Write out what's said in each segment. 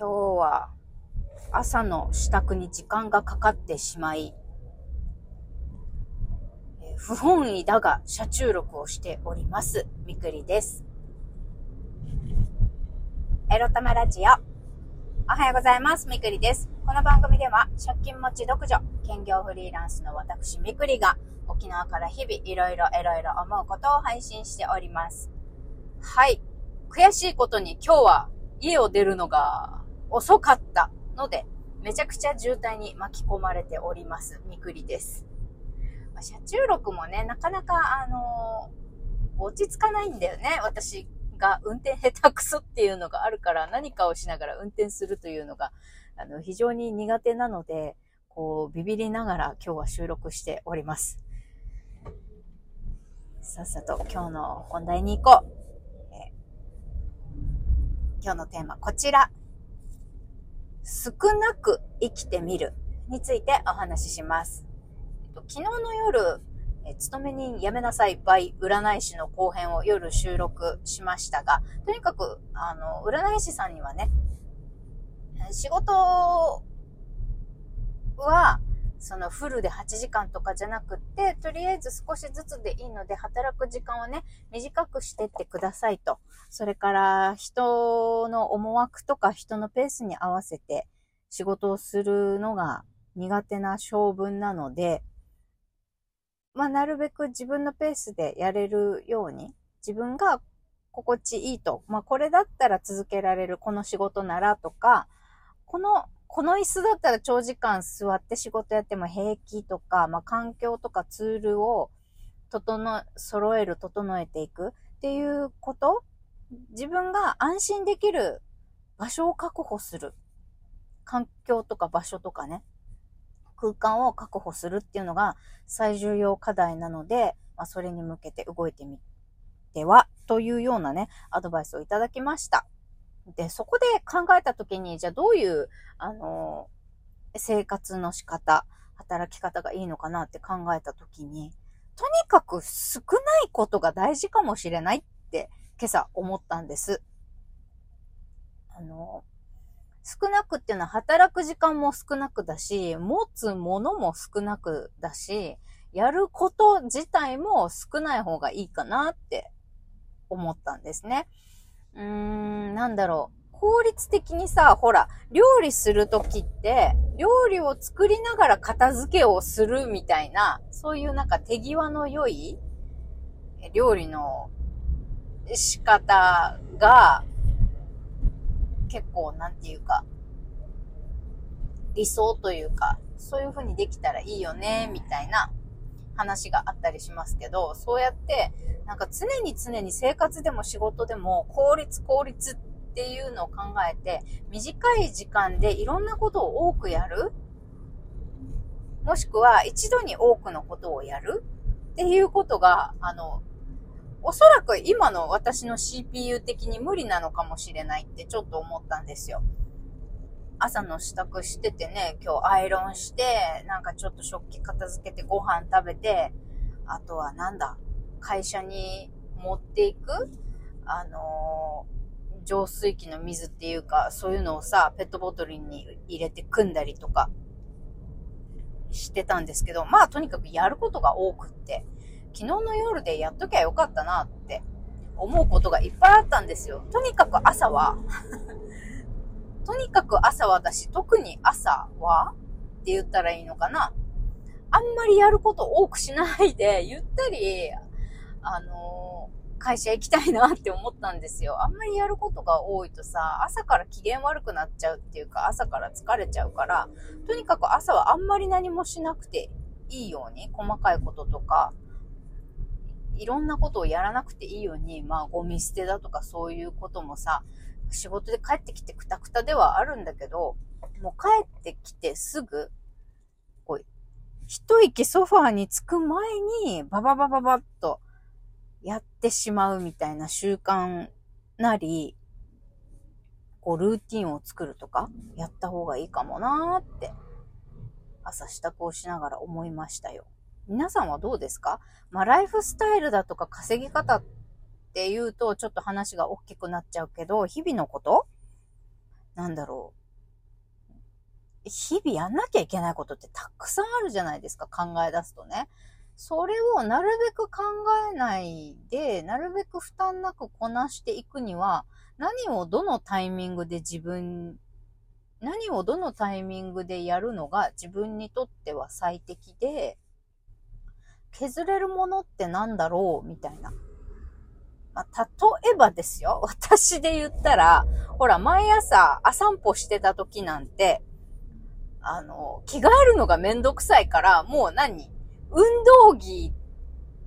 今日は朝の支度に時間がかかってしまい、不本意だが車中録をしております。みくりです。エロ玉ラジオ。おはようございます。みくりです。この番組では、借金持ち独女、兼業フリーランスの私みくりが、沖縄から日々いろいろいろいろ思うことを配信しております。はい。悔しいことに今日は家を出るのが遅かったので、めちゃくちゃ渋滞に巻き込まれております。みくりです。まあ、車中録もね、なかなか、あのー、落ち着かないんだよね。私が運転下手くそっていうのがあるから、何かをしながら運転するというのが、あの、非常に苦手なので、こう、ビビりながら今日は収録しております。さっさと今日の本題に行こう。今日のテーマ、こちら。少なく生きてみるについてお話しします。昨日の夜、勤め人やめなさい by 占い師の後編を夜収録しましたが、とにかく、あの、占い師さんにはね、仕事は、そのフルで8時間とかじゃなくって、とりあえず少しずつでいいので、働く時間をね、短くしてってくださいと。それから、人の思惑とか人のペースに合わせて仕事をするのが苦手な性分なので、まあ、なるべく自分のペースでやれるように、自分が心地いいと。まあ、これだったら続けられる、この仕事ならとか、このこの椅子だったら長時間座って仕事やっても平気とか、まあ、環境とかツールを整、揃える、整えていくっていうこと自分が安心できる場所を確保する。環境とか場所とかね。空間を確保するっていうのが最重要課題なので、まあ、それに向けて動いてみてはというようなね、アドバイスをいただきました。で、そこで考えたときに、じゃあどういう、あの、生活の仕方、働き方がいいのかなって考えたときに、とにかく少ないことが大事かもしれないって今朝思ったんです。あの、少なくっていうのは働く時間も少なくだし、持つものも少なくだし、やること自体も少ない方がいいかなって思ったんですね。うーん、なんだろう。効率的にさ、ほら、料理するときって、料理を作りながら片付けをするみたいな、そういうなんか手際の良い料理の仕方が、結構なんていうか、理想というか、そういう風にできたらいいよね、みたいな話があったりしますけど、そうやって、なんか常に常に生活でも仕事でも効率効率っていうのを考えて、短い時間でいろんなことを多くやるもしくは一度に多くのことをやるっていうことが、あの、おそらく今の私の CPU 的に無理なのかもしれないってちょっと思ったんですよ。朝の支度しててね、今日アイロンして、なんかちょっと食器片付けてご飯食べて、あとはなんだ、会社に持っていく、あのー、浄水器の水っていうか、そういうのをさ、ペットボトルに入れて組んだりとかしてたんですけど、まあとにかくやることが多くって、昨日の夜でやっときゃよかったなって思うことがいっぱいあったんですよ。とにかく朝はとにかく朝はだし、特に朝はって言ったらいいのかな。あんまりやること多くしないで、ゆったり、あのー、会社行きたいなって思ったんですよ。あんまりやることが多いとさ、朝から機嫌悪くなっちゃうっていうか、朝から疲れちゃうから、とにかく朝はあんまり何もしなくていいように、細かいこととか、いろんなことをやらなくていいように、まあ、ゴミ捨てだとかそういうこともさ、仕事で帰ってきてくたくたではあるんだけど、もう帰ってきてすぐ、こう、一息ソファーに着く前に、バババババッとやってしまうみたいな習慣なり、こう、ルーティンを作るとか、やった方がいいかもなーって、朝支度をしながら思いましたよ。皆さんはどうですか？まあ、ライフスタイルだとか稼ぎ方って言うと、ちょっと話が大きくなっちゃうけど、日々のこと？なんだろう。日々やんなきゃいけないことってたくさんあるじゃないですか、考え出すとね。それをなるべく考えないで、なるべく負担なくこなしていくには、何をどのタイミングで自分、何をどのタイミングでやるのが自分にとっては最適で、削れるものってなんだろう？みたいな。まあ、例えばですよ。私で言ったら、ほら、毎朝、あ散歩してた時なんて、あの、着替えるのがめんどくさいから、もう何？運動着、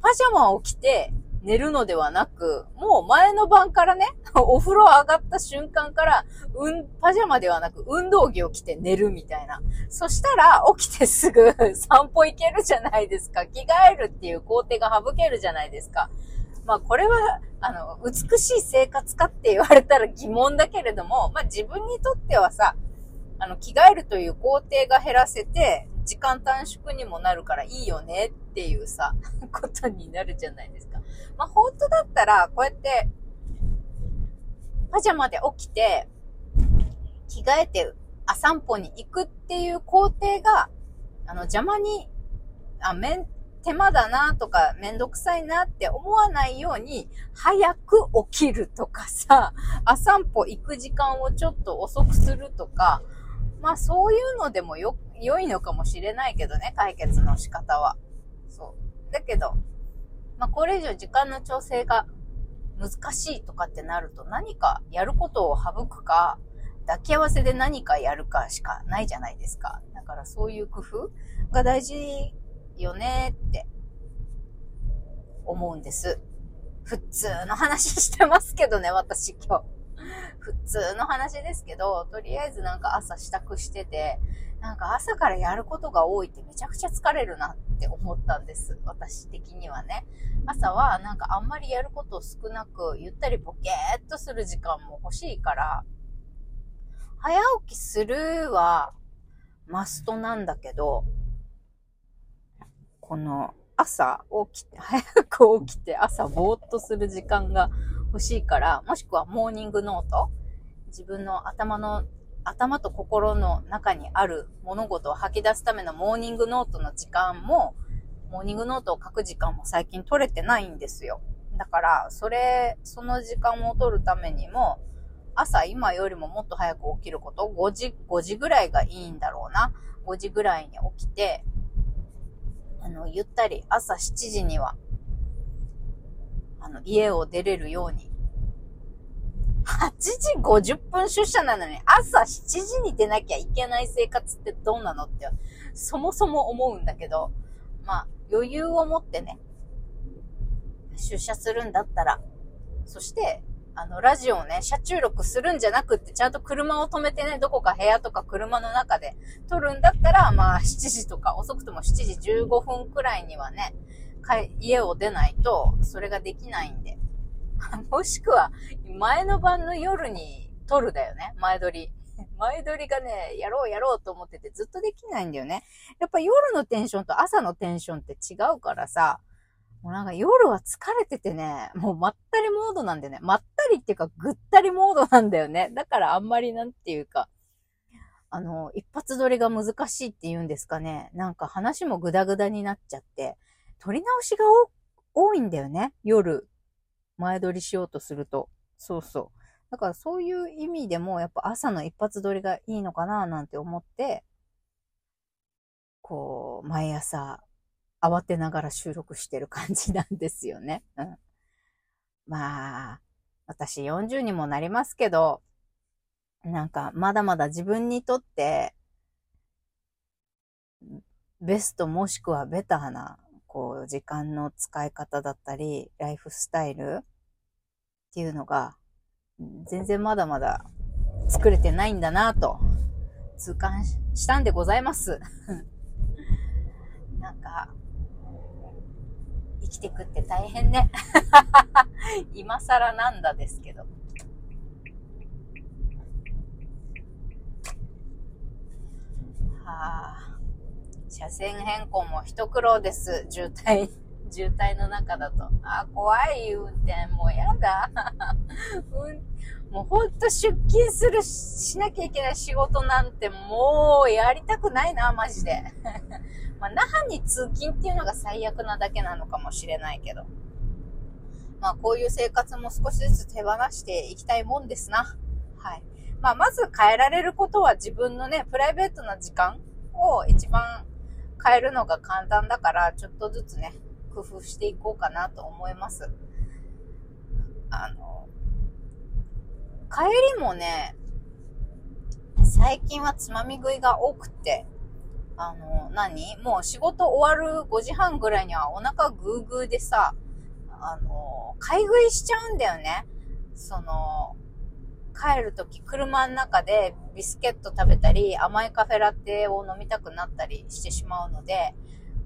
パジャマを着て寝るのではなく、もう前の晩からね、お風呂上がった瞬間から、うん、パジャマではなく運動着を着て寝るみたいな。そしたら起きてすぐ 散歩行けるじゃないですか。着替えるっていう工程が省けるじゃないですか。まあこれは、あの、美しい生活かって言われたら疑問だけれども、まあ自分にとってはさ、あの、着替えるという工程が減らせて、時間短縮にもなるからいいよねっていうさ、ことになるじゃないですか。まあ、本当だったら、こうやって、パジャマで起きて、着替えて、あ、散歩に行くっていう工程が、あの、邪魔に、あ、めん、手間だなとか、めんどくさいなって思わないように、早く起きるとかさ、あ、散歩行く時間をちょっと遅くするとか、まあそういうのでもよ、良いのかもしれないけどね、解決の仕方は。そう。だけど、まあこれ以上時間の調整が難しいとかってなると何かやることを省くか、抱き合わせで何かやるかしかないじゃないですか。だからそういう工夫が大事よねって思うんです。普通の話してますけどね、私今日。普通の話ですけど、とりあえずなんか朝支度してて、なんか朝からやることが多いってめちゃくちゃ疲れるなって思ったんです。私的にはね。朝はなんかあんまりやること少なく、ゆったりボケーっとする時間も欲しいから、早起きするはマストなんだけど、この朝起きて、早く起きて朝ぼーっとする時間が欲しいから、もしくはモーニングノート自分の頭の、頭と心の中にある物事を吐き出すためのモーニングノートの時間も、モーニングノートを書く時間も最近取れてないんですよ。だから、それ、その時間を取るためにも、朝今よりももっと早く起きること、5時、5時ぐらいがいいんだろうな。5時ぐらいに起きて、あの、ゆったり朝7時にはあの、家を出れるように。8時50分出社なのに朝7時に出なきゃいけない生活ってどうなのって、そもそも思うんだけど、まあ、余裕を持ってね、出社するんだったら、そして、あの、ラジオをね、車中録するんじゃなくって、ちゃんと車を止めてね、どこか部屋とか車の中で撮るんだったら、まあ、7時とか、遅くとも7時15分くらいにはね、家を出ないと、それができないんで。もしくは、前の晩の夜に撮るだよね。前撮り。前撮りがね、やろうやろうと思っててずっとできないんだよね。やっぱ夜のテンションと朝のテンションって違うからさ、もうなんか夜は疲れててね、もうまったりモードなんだよね。まったりっていうかぐったりモードなんだよね。だからあんまりなんていうか、あの、一発撮りが難しいって言うんですかね。なんか話もグダグダになっちゃって、撮り直しが多いんだよね。夜、前撮りしようとすると。そうそう。だからそういう意味でも、やっぱ朝の一発撮りがいいのかななんて思って、こう、毎朝、慌てながら収録してる感じなんですよね。うん。まあ、私40にもなりますけど、なんか、まだまだ自分にとって、ベストもしくはベターなこう、時間の使い方だったり、ライフスタイルっていうのが、全然まだまだ作れてないんだなと、痛感したんでございます。なんか、生きてくって大変ね。今更なんだですけど。はあ。車線変更も一苦労です。渋滞、渋滞の中だと。あ、怖い運転。もうやだ。運もうほんと出勤する、しなきゃいけない仕事なんてもうやりたくないな、マジで。まあ、那覇に通勤っていうのが最悪なだけなのかもしれないけど。まあ、こういう生活も少しずつ手放していきたいもんですな。はい。まあ、まず変えられることは自分のね、プライベートな時間を一番変えるのが簡単だから、ちょっとずつね、工夫していこうかなと思います。あの、帰りもね、最近はつまみ食いが多くて、あの、何？もう仕事終わる5時半ぐらいにはお腹グーグーでさ、あの、買い食いしちゃうんだよね。その、帰るとき車の中でビスケット食べたり甘いカフェラテを飲みたくなったりしてしまうので、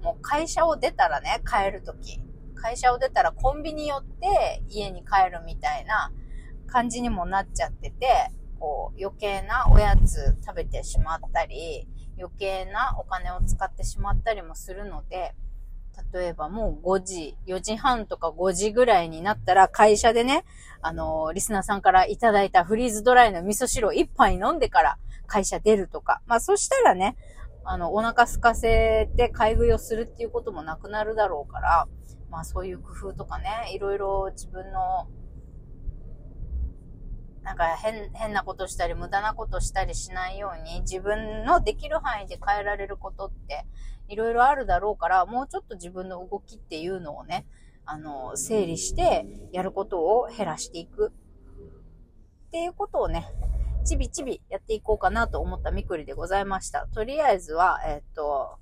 もう会社を出たらね、帰るとき。会社を出たらコンビニ寄って家に帰るみたいな感じにもなっちゃってて、こう余計なおやつ食べてしまったり、余計なお金を使ってしまったりもするので、例えばもう5時、4時半とか5時ぐらいになったら会社でね、あのリスナーさんからいただいたフリーズドライの味噌汁を1杯飲んでから会社出るとか。まあそしたらね、あの、お腹空かせて買い食いをするっていうこともなくなるだろうから、まあそういう工夫とかね、いろいろ自分のなんか変、変なことしたり、無駄なことしたりしないように、自分のできる範囲で変えられることって、いろいろあるだろうから、もうちょっと自分の動きっていうのをね、あの、整理して、やることを減らしていく。っていうことをね、ちびちびやっていこうかなと思ったみくりでございました。とりあえずは、えっと、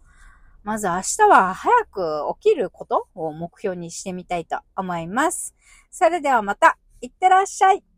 まず明日は早く起きることを目標にしてみたいと思います。それではまた、いってらっしゃい。